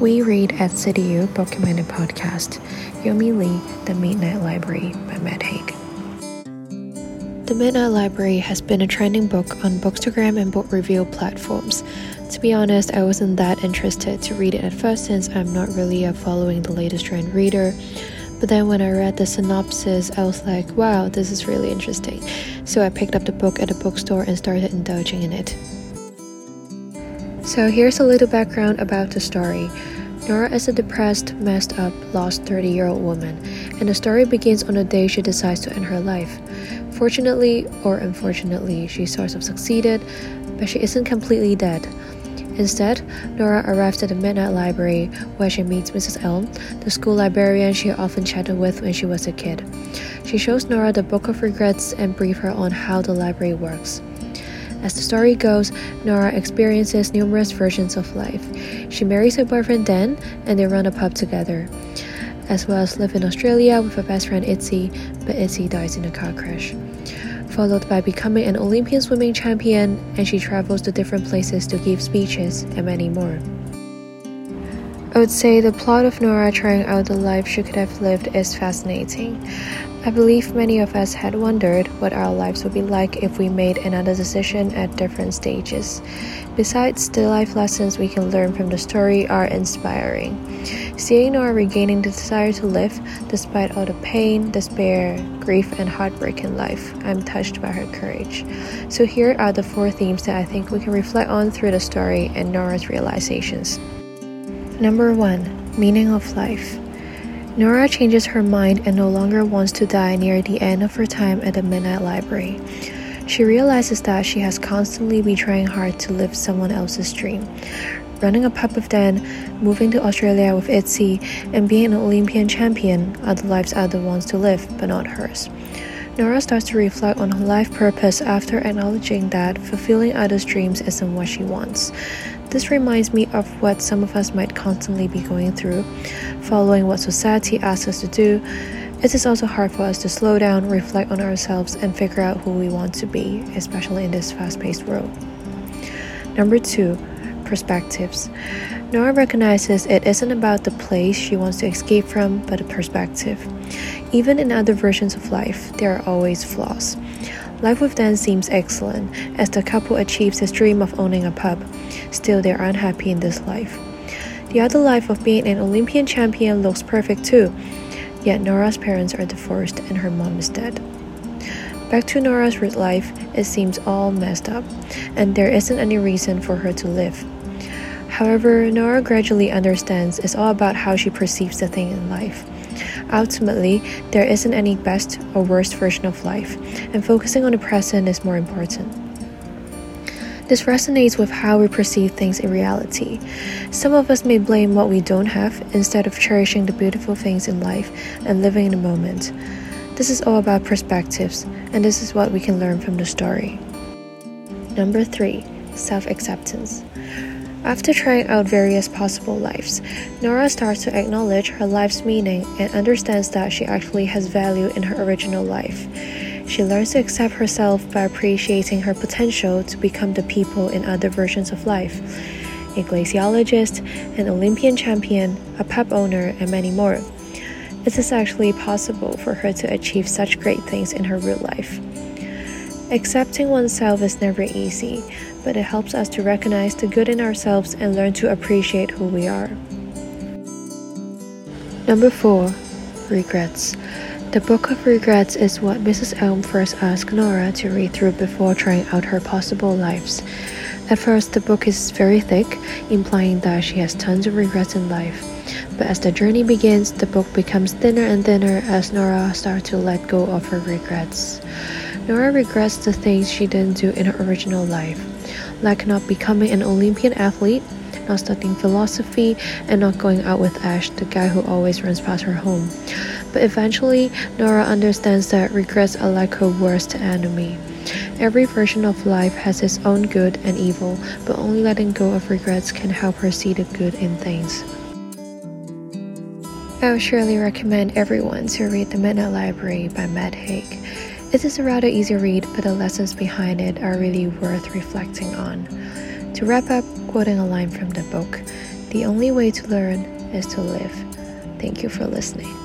We read at CityU Book Community Podcast, Yomi Li, The Midnight Library by Matt Haig. The Midnight Library has been a trending book on Bookstagram and book review platforms. To be honest, I wasn't that interested to read it at first since I'm not really a following the latest trend reader. But then when I read the synopsis, I was like, wow, this is really interesting. So I picked up the book at a bookstore and started indulging in it. So here's a little background about the story. Nora is a depressed, messed up, lost 30 year old woman, and the story begins on the day she decides to end her life. Fortunately or unfortunately, she sort of succeeded, but she isn't completely dead. Instead, Nora arrives at the Midnight Library where she meets Mrs. Elm, the school librarian she often chatted with when she was a kid. She shows Nora the Book of Regrets and briefs her on how the library works. As the story goes, Nora experiences numerous versions of life. She marries her boyfriend Dan, and they run a pub together, as well as live in Australia with her best friend Izzy, but Izzy dies in a car crash. Followed by becoming an Olympian swimming champion, and she travels to different places to give speeches and many more. I would say the plot of Nora trying out the life she could have lived is fascinating. I believe many of us had wondered what our lives would be like if we made another decision at different stages. Besides, the life lessons we can learn from the story are inspiring. Seeing Nora regaining the desire to live despite all the pain, despair, grief, and heartbreak in life, I'm touched by her courage. So, here are the four themes that I think we can reflect on through the story and Nora's realizations. Number one, meaning of life. Nora changes her mind and no longer wants to die near the end of her time at the Midnight Library. She realizes that she has constantly been trying hard to live someone else's dream. Running a pub with Dan, moving to Australia with Izzy, and being an Olympian champion are the lives other wants to live, but not hers. Nora starts to reflect on her life purpose after acknowledging that fulfilling others' dreams isn't what she wants. This reminds me of what some of us might constantly be going through, following what society asks us to do. It is also hard for us to slow down, reflect on ourselves, and figure out who we want to be, especially in this fast paced world. Number two, perspectives. Nora recognizes it isn't about the place she wants to escape from, but a perspective. Even in other versions of life, there are always flaws. Life with Dan seems excellent as the couple achieves his dream of owning a pub. Still, they are unhappy in this life. The other life of being an Olympian champion looks perfect too, yet Nora's parents are divorced and her mom is dead. Back to Nora's real life, it seems all messed up, and there isn't any reason for her to live. However, Nora gradually understands it's all about how she perceives the thing in life. Ultimately, there isn't any best or worst version of life, and focusing on the present is more important. This resonates with how we perceive things in reality. Some of us may blame what we don't have instead of cherishing the beautiful things in life and living in the moment. This is all about perspectives, and this is what we can learn from the story. Number three, self acceptance. After trying out various possible lives, Nora starts to acknowledge her life's meaning and understands that she actually has value in her original life. She learns to accept herself by appreciating her potential to become the people in other versions of life a glaciologist, an Olympian champion, a pub owner, and many more. It is actually possible for her to achieve such great things in her real life. Accepting oneself is never easy, but it helps us to recognize the good in ourselves and learn to appreciate who we are. Number 4 Regrets. The Book of Regrets is what Mrs. Elm first asked Nora to read through before trying out her possible lives. At first, the book is very thick, implying that she has tons of regrets in life. But as the journey begins, the book becomes thinner and thinner as Nora starts to let go of her regrets. Nora regrets the things she didn't do in her original life like not becoming an Olympian athlete, not studying philosophy, and not going out with Ash, the guy who always runs past her home. But eventually, Nora understands that regrets are like her worst enemy. Every version of life has its own good and evil, but only letting go of regrets can help her see the good in things. I would surely recommend everyone to read The Midnight Library by Matt Haig. It is a rather easy read, but the lessons behind it are really worth reflecting on. To wrap up, quoting a line from the book The only way to learn is to live. Thank you for listening.